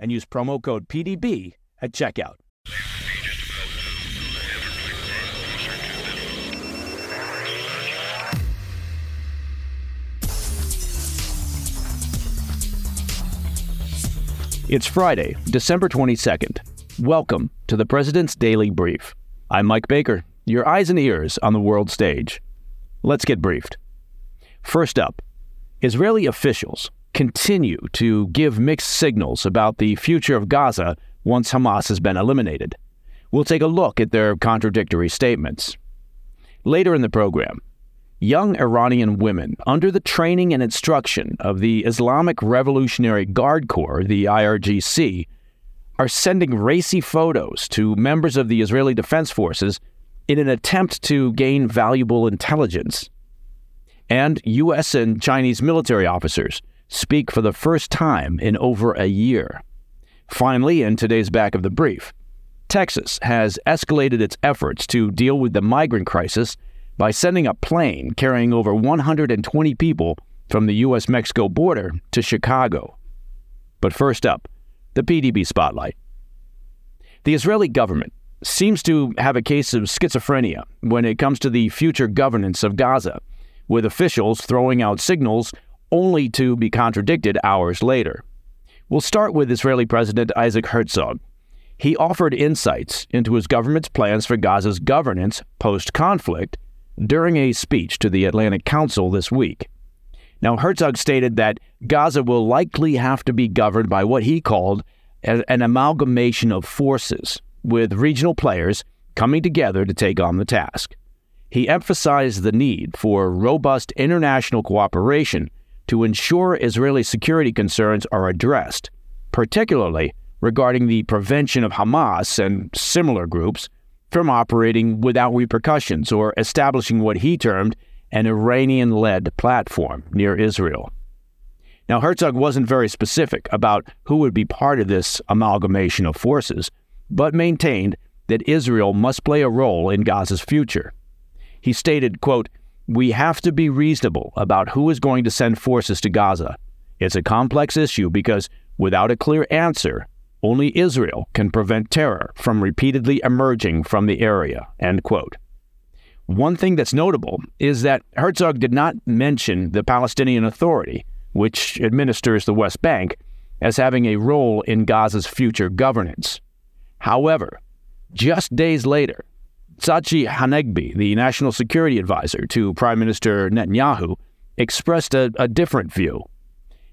and use promo code PDB at checkout. It's Friday, December 22nd. Welcome to the President's Daily Brief. I'm Mike Baker, your eyes and ears on the world stage. Let's get briefed. First up, Israeli officials continue to give mixed signals about the future of Gaza once Hamas has been eliminated. We'll take a look at their contradictory statements. Later in the program, young Iranian women under the training and instruction of the Islamic Revolutionary Guard Corps, the IRGC, are sending racy photos to members of the Israeli Defense Forces in an attempt to gain valuable intelligence. And U.S. and Chinese military officers speak for the first time in over a year. Finally, in today's back of the brief, Texas has escalated its efforts to deal with the migrant crisis by sending a plane carrying over 120 people from the U.S. Mexico border to Chicago. But first up, the PDB spotlight. The Israeli government seems to have a case of schizophrenia when it comes to the future governance of Gaza, with officials throwing out signals only to be contradicted hours later. We'll start with Israeli President Isaac Herzog. He offered insights into his government's plans for Gaza's governance post conflict during a speech to the Atlantic Council this week. Now, Herzog stated that Gaza will likely have to be governed by what he called an amalgamation of forces, with regional players coming together to take on the task. He emphasized the need for robust international cooperation to ensure Israeli security concerns are addressed, particularly regarding the prevention of Hamas and similar groups from operating without repercussions or establishing what he termed an Iranian led platform near Israel. Now, Herzog wasn't very specific about who would be part of this amalgamation of forces, but maintained that Israel must play a role in Gaza's future. He stated, quote, we have to be reasonable about who is going to send forces to Gaza. It's a complex issue because without a clear answer, only Israel can prevent terror from repeatedly emerging from the area. End quote. One thing that's notable is that Herzog did not mention the Palestinian Authority, which administers the West Bank, as having a role in Gaza's future governance. However, just days later, Tzachi Hanegbi, the national security advisor to Prime Minister Netanyahu, expressed a, a different view.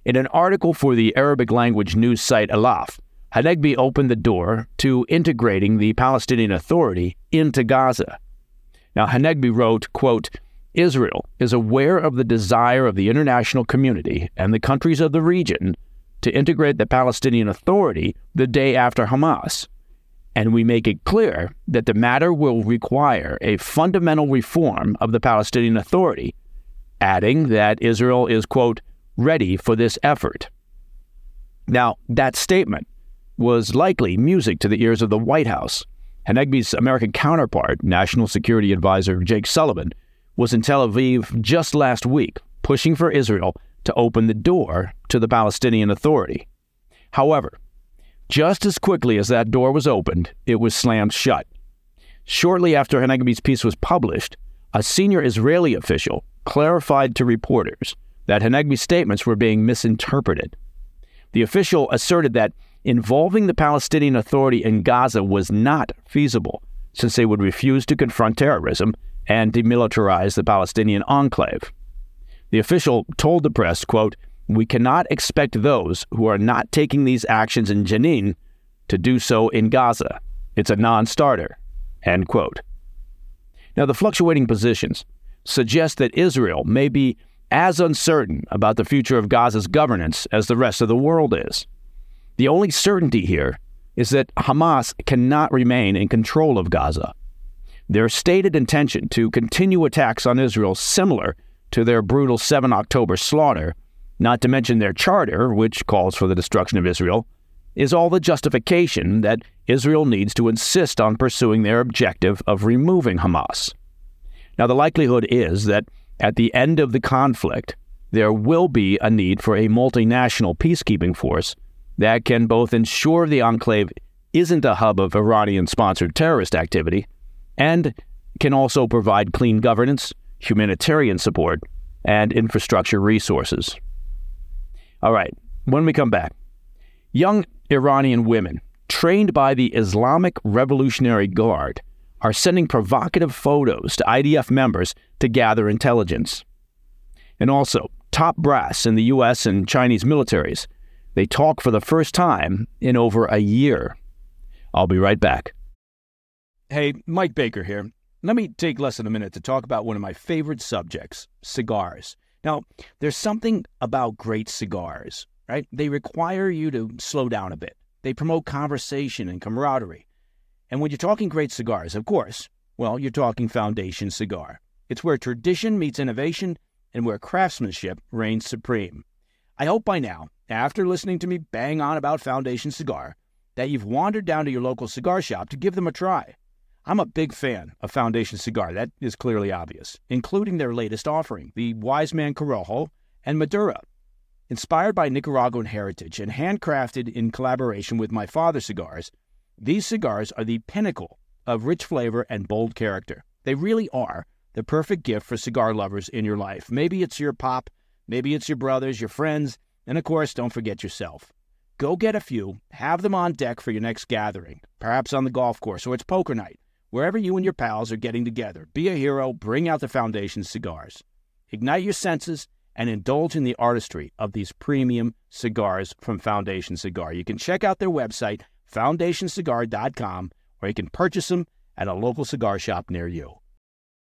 In an article for the Arabic language news site Elaph, Hanegbi opened the door to integrating the Palestinian Authority into Gaza. Now, Hanegbi wrote, quote, Israel is aware of the desire of the international community and the countries of the region to integrate the Palestinian Authority the day after Hamas and we make it clear that the matter will require a fundamental reform of the Palestinian Authority, adding that Israel is, quote, ready for this effort. Now, that statement was likely music to the ears of the White House. Hanegbi's American counterpart, National Security Advisor Jake Sullivan, was in Tel Aviv just last week, pushing for Israel to open the door to the Palestinian Authority. However, just as quickly as that door was opened, it was slammed shut. Shortly after Hanegbi's piece was published, a senior Israeli official clarified to reporters that Hanegbi's statements were being misinterpreted. The official asserted that involving the Palestinian Authority in Gaza was not feasible, since they would refuse to confront terrorism and demilitarize the Palestinian enclave. The official told the press, quote, We cannot expect those who are not taking these actions in Jenin to do so in Gaza. It's a non starter. End quote. Now, the fluctuating positions suggest that Israel may be as uncertain about the future of Gaza's governance as the rest of the world is. The only certainty here is that Hamas cannot remain in control of Gaza. Their stated intention to continue attacks on Israel similar to their brutal 7 October slaughter, not to mention their charter, which calls for the destruction of Israel, is all the justification that Israel needs to insist on pursuing their objective of removing Hamas. Now, the likelihood is that at the end of the conflict, there will be a need for a multinational peacekeeping force that can both ensure the enclave isn't a hub of Iranian sponsored terrorist activity and can also provide clean governance, humanitarian support, and infrastructure resources. All right, when we come back, young Iranian women trained by the Islamic Revolutionary Guard are sending provocative photos to IDF members to gather intelligence. And also, top brass in the US and Chinese militaries they talk for the first time in over a year. I'll be right back. Hey, Mike Baker here. Let me take less than a minute to talk about one of my favorite subjects cigars. Now, there's something about great cigars, right? They require you to slow down a bit, they promote conversation and camaraderie. And when you're talking great cigars, of course, well, you're talking Foundation Cigar. It's where tradition meets innovation and where craftsmanship reigns supreme. I hope by now after listening to me bang on about Foundation Cigar, that you've wandered down to your local cigar shop to give them a try. I'm a big fan of Foundation Cigar, that is clearly obvious, including their latest offering, the Wise Man Corojo and Maduro. Inspired by Nicaraguan heritage and handcrafted in collaboration with my father cigars, these cigars are the pinnacle of rich flavor and bold character. They really are the perfect gift for cigar lovers in your life. Maybe it's your pop, maybe it's your brothers, your friends, and of course, don't forget yourself. Go get a few, have them on deck for your next gathering, perhaps on the golf course or it's poker night, wherever you and your pals are getting together. Be a hero, bring out the Foundation cigars. Ignite your senses and indulge in the artistry of these premium cigars from Foundation Cigar. You can check out their website, foundationcigar.com, or you can purchase them at a local cigar shop near you.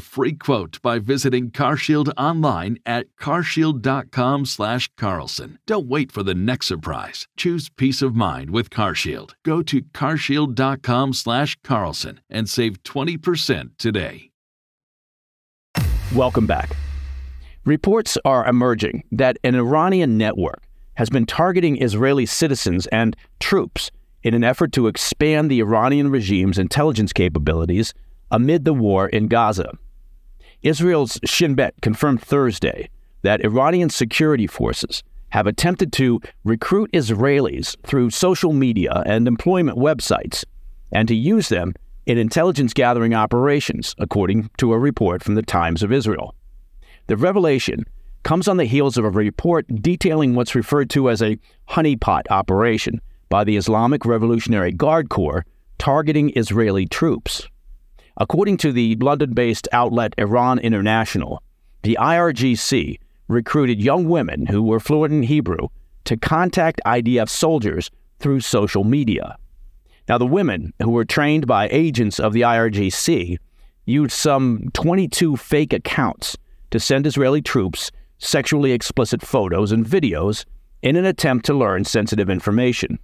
free quote by visiting CarShield online at carshield.com/carlson. Don't wait for the next surprise. Choose peace of mind with CarShield. Go to carshield.com/carlson and save 20% today. Welcome back. Reports are emerging that an Iranian network has been targeting Israeli citizens and troops in an effort to expand the Iranian regime's intelligence capabilities amid the war in Gaza. Israel's Shin Bet confirmed Thursday that Iranian security forces have attempted to recruit Israelis through social media and employment websites and to use them in intelligence gathering operations, according to a report from the Times of Israel. The revelation comes on the heels of a report detailing what's referred to as a honeypot operation by the Islamic Revolutionary Guard Corps targeting Israeli troops. According to the London based outlet Iran International, the IRGC recruited young women who were fluent in Hebrew to contact IDF soldiers through social media. Now, the women who were trained by agents of the IRGC used some 22 fake accounts to send Israeli troops sexually explicit photos and videos in an attempt to learn sensitive information.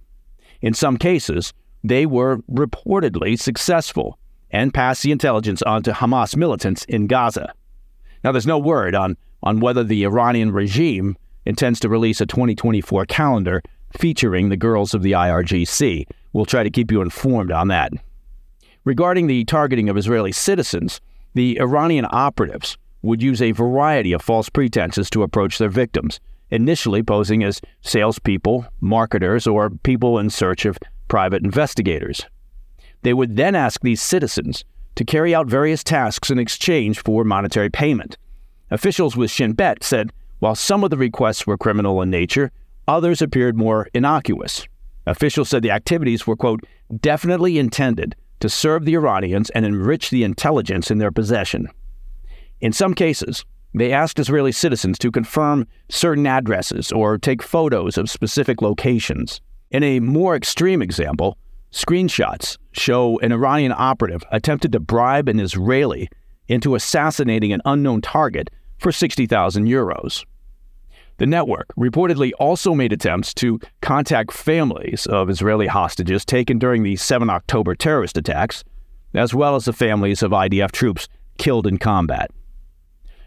In some cases, they were reportedly successful and pass the intelligence on to Hamas militants in Gaza. Now, there's no word on, on whether the Iranian regime intends to release a 2024 calendar featuring the girls of the IRGC. We'll try to keep you informed on that. Regarding the targeting of Israeli citizens, the Iranian operatives would use a variety of false pretenses to approach their victims, initially posing as salespeople, marketers, or people in search of private investigators. They would then ask these citizens to carry out various tasks in exchange for monetary payment. Officials with Shin Bet said while some of the requests were criminal in nature, others appeared more innocuous. Officials said the activities were, quote, definitely intended to serve the Iranians and enrich the intelligence in their possession. In some cases, they asked Israeli citizens to confirm certain addresses or take photos of specific locations. In a more extreme example, screenshots show an Iranian operative attempted to bribe an Israeli into assassinating an unknown target for 60,000 euros. The network reportedly also made attempts to contact families of Israeli hostages taken during the 7 October terrorist attacks, as well as the families of IDF troops killed in combat.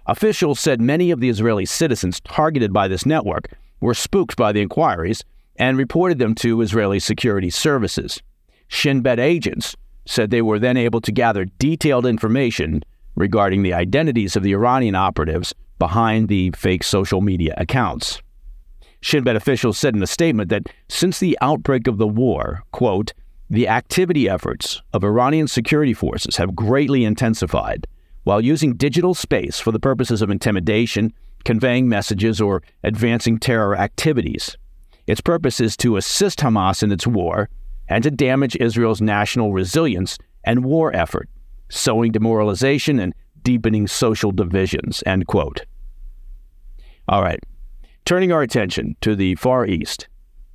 Officials said many of the Israeli citizens targeted by this network were spooked by the inquiries and reported them to Israeli security services. Shin Bet agents said they were then able to gather detailed information regarding the identities of the Iranian operatives behind the fake social media accounts. Shin Bet officials said in a statement that since the outbreak of the war, quote, the activity efforts of Iranian security forces have greatly intensified while using digital space for the purposes of intimidation, conveying messages, or advancing terror activities. Its purpose is to assist Hamas in its war and to damage Israel's national resilience and war effort, sowing demoralization and deepening social divisions. End quote. All right. Turning our attention to the Far East,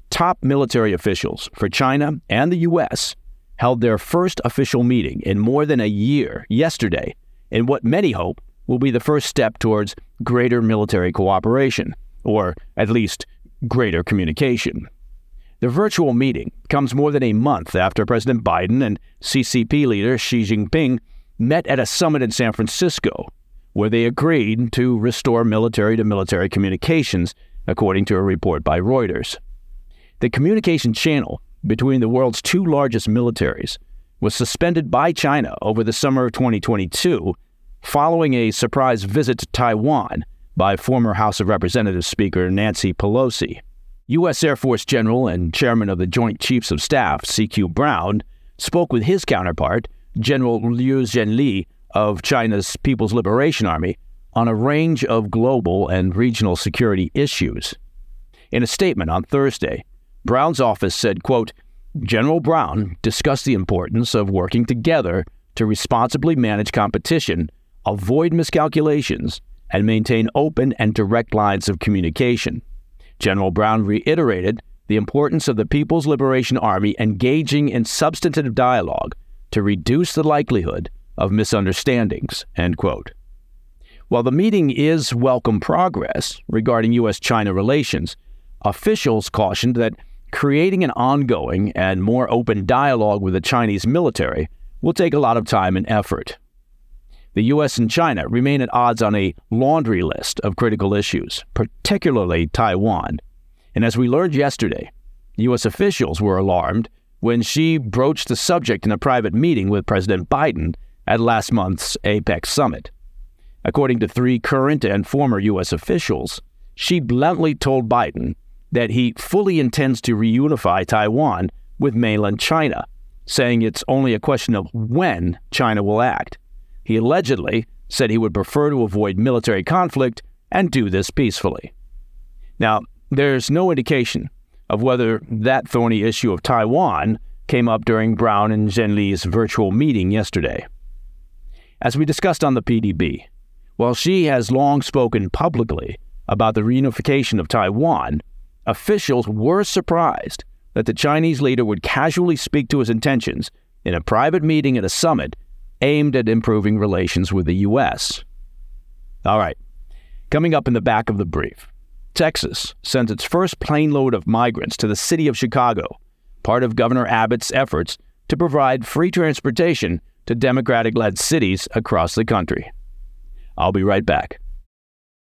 top military officials for China and the U.S. held their first official meeting in more than a year yesterday in what many hope will be the first step towards greater military cooperation, or at least greater communication. The virtual meeting comes more than a month after President Biden and CCP leader Xi Jinping met at a summit in San Francisco, where they agreed to restore military to military communications, according to a report by Reuters. The communication channel between the world's two largest militaries was suspended by China over the summer of 2022 following a surprise visit to Taiwan by former House of Representatives Speaker Nancy Pelosi. U.S. Air Force General and Chairman of the Joint Chiefs of Staff, C.Q. Brown, spoke with his counterpart, General Liu Zhenli of China's People's Liberation Army, on a range of global and regional security issues. In a statement on Thursday, Brown's office said, quote, General Brown discussed the importance of working together to responsibly manage competition, avoid miscalculations, and maintain open and direct lines of communication. General Brown reiterated the importance of the People's Liberation Army engaging in substantive dialogue to reduce the likelihood of misunderstandings. End quote. While the meeting is welcome progress regarding U.S. China relations, officials cautioned that creating an ongoing and more open dialogue with the Chinese military will take a lot of time and effort. The U.S. and China remain at odds on a laundry list of critical issues, particularly Taiwan. And as we learned yesterday, U.S. officials were alarmed when Xi broached the subject in a private meeting with President Biden at last month's APEC summit. According to three current and former U.S. officials, Xi bluntly told Biden that he fully intends to reunify Taiwan with mainland China, saying it's only a question of when China will act. He allegedly said he would prefer to avoid military conflict and do this peacefully. Now, there's no indication of whether that thorny issue of Taiwan came up during Brown and Zhenli's virtual meeting yesterday. As we discussed on the PDB, while Xi has long spoken publicly about the reunification of Taiwan, officials were surprised that the Chinese leader would casually speak to his intentions in a private meeting at a summit aimed at improving relations with the U.S. All right, coming up in the back of the brief Texas sent its first plane load of migrants to the city of Chicago, part of Governor Abbott's efforts to provide free transportation to Democratic led cities across the country. I'll be right back.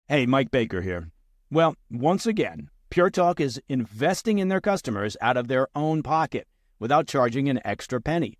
Hey, Mike Baker here. Well, once again, Pure Talk is investing in their customers out of their own pocket without charging an extra penny.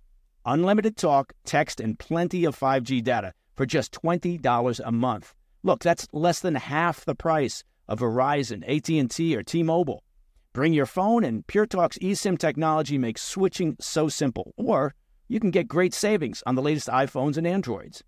Unlimited talk, text, and plenty of 5G data for just $20 a month. Look, that's less than half the price of Verizon, AT&T, or T-Mobile. Bring your phone and Pure Talk's eSIM technology makes switching so simple. Or you can get great savings on the latest iPhones and Androids.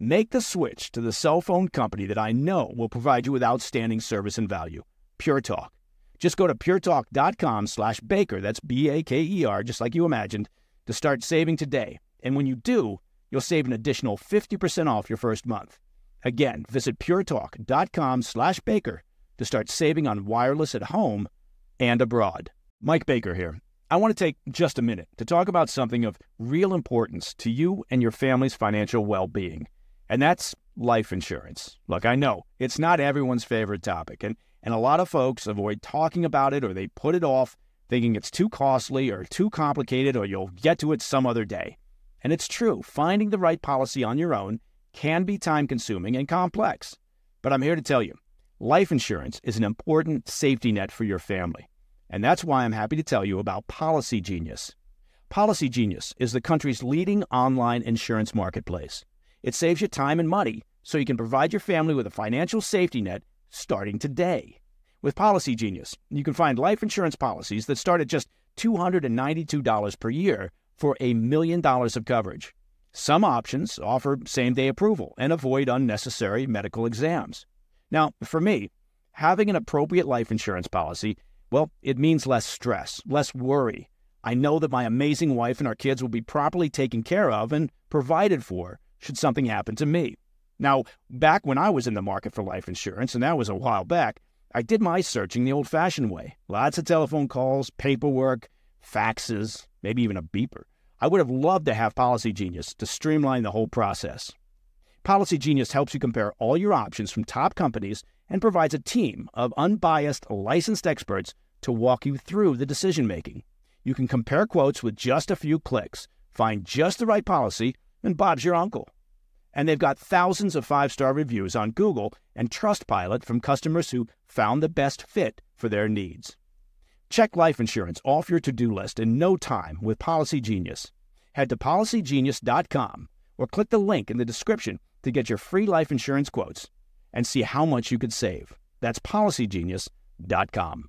Make the switch to the cell phone company that I know will provide you with outstanding service and value. Pure Talk. Just go to puretalk.com slash baker, that's B-A-K-E-R, just like you imagined, to start saving today. And when you do, you'll save an additional 50% off your first month. Again, visit puretalk.com slash baker to start saving on wireless at home and abroad. Mike Baker here. I want to take just a minute to talk about something of real importance to you and your family's financial well-being and that's life insurance. Look, I know it's not everyone's favorite topic, and, and a lot of folks avoid talking about it or they put it off thinking it's too costly or too complicated or you'll get to it some other day. And it's true, finding the right policy on your own can be time consuming and complex. But I'm here to tell you life insurance is an important safety net for your family. And that's why I'm happy to tell you about Policy Genius. Policy Genius is the country's leading online insurance marketplace. It saves you time and money so you can provide your family with a financial safety net starting today. With Policy Genius, you can find life insurance policies that start at just $292 per year for a million dollars of coverage. Some options offer same day approval and avoid unnecessary medical exams. Now, for me, having an appropriate life insurance policy, well, it means less stress, less worry. I know that my amazing wife and our kids will be properly taken care of and provided for should something happen to me. Now, back when I was in the market for life insurance, and that was a while back, I did my searching the old fashioned way. Lots of telephone calls, paperwork, faxes, maybe even a beeper. I would have loved to have Policy Genius to streamline the whole process. Policy Genius helps you compare all your options from top companies and provides a team of unbiased, licensed experts to walk you through the decision making. You can compare quotes with just a few clicks, find just the right policy, and Bob's your uncle. And they've got thousands of five star reviews on Google and Trustpilot from customers who found the best fit for their needs. Check life insurance off your to do list in no time with Policy Genius. Head to policygenius.com or click the link in the description to get your free life insurance quotes and see how much you could save. That's policygenius.com.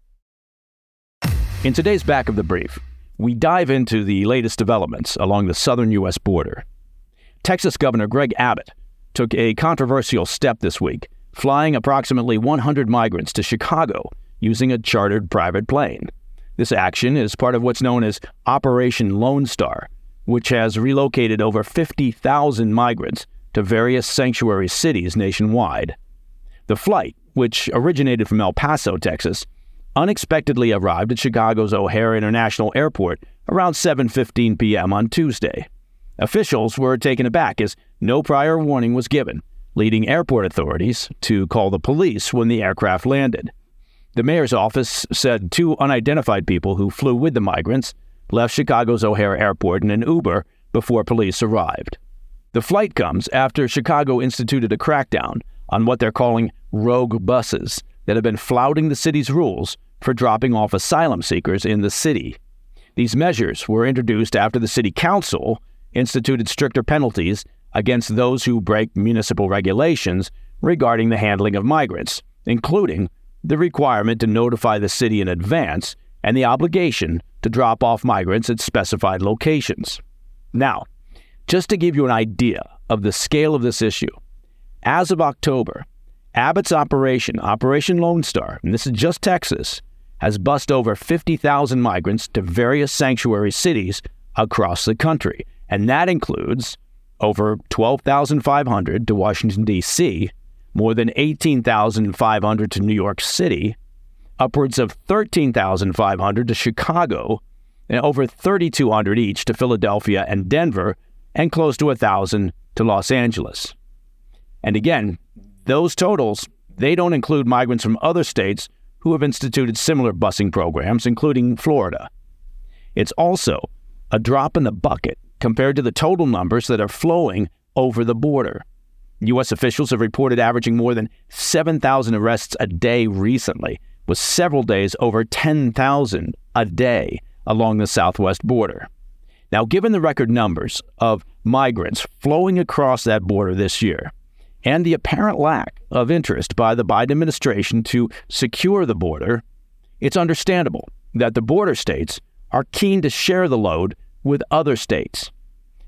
In today's back of the brief, we dive into the latest developments along the southern U.S. border. Texas Governor Greg Abbott took a controversial step this week, flying approximately 100 migrants to Chicago using a chartered private plane. This action is part of what's known as Operation Lone Star, which has relocated over 50,000 migrants to various sanctuary cities nationwide. The flight, which originated from El Paso, Texas, unexpectedly arrived at Chicago's O'Hare International Airport around 7:15 p.m. on Tuesday. Officials were taken aback as no prior warning was given, leading airport authorities to call the police when the aircraft landed. The mayor's office said two unidentified people who flew with the migrants left Chicago's O'Hare Airport in an Uber before police arrived. The flight comes after Chicago instituted a crackdown on what they're calling rogue buses that have been flouting the city's rules for dropping off asylum seekers in the city. These measures were introduced after the city council instituted stricter penalties against those who break municipal regulations regarding the handling of migrants, including the requirement to notify the city in advance and the obligation to drop off migrants at specified locations. Now, just to give you an idea of the scale of this issue, as of October, Abbott's operation, Operation Lone Star, and this is just Texas, has bused over 50,000 migrants to various sanctuary cities across the country, and that includes over 12,500 to Washington, D.C., more than 18,500 to New York City, upwards of 13,500 to Chicago, and over 3,200 each to Philadelphia and Denver, and close to 1,000 to Los Angeles. And again, those totals, they don't include migrants from other states who have instituted similar busing programs, including Florida. It's also a drop in the bucket compared to the total numbers that are flowing over the border. U.S. officials have reported averaging more than 7,000 arrests a day recently, with several days over 10,000 a day along the southwest border. Now, given the record numbers of migrants flowing across that border this year, and the apparent lack of interest by the Biden administration to secure the border, it's understandable that the border states are keen to share the load with other states.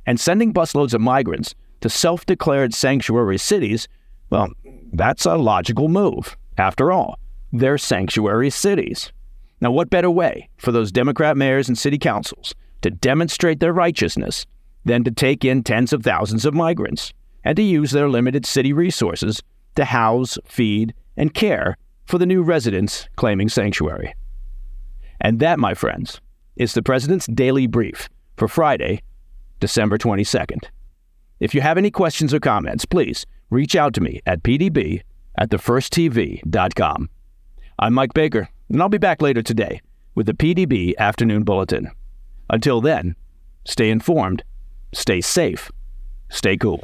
And sending busloads of migrants to self declared sanctuary cities, well, that's a logical move. After all, they're sanctuary cities. Now, what better way for those Democrat mayors and city councils to demonstrate their righteousness than to take in tens of thousands of migrants and to use their limited city resources to house, feed, and care for the new residents claiming sanctuary? And that, my friends, is the President's Daily Brief for Friday, December 22nd. If you have any questions or comments, please reach out to me at pdb at thefirsttv.com. I'm Mike Baker, and I'll be back later today with the PDB Afternoon Bulletin. Until then, stay informed, stay safe, stay cool.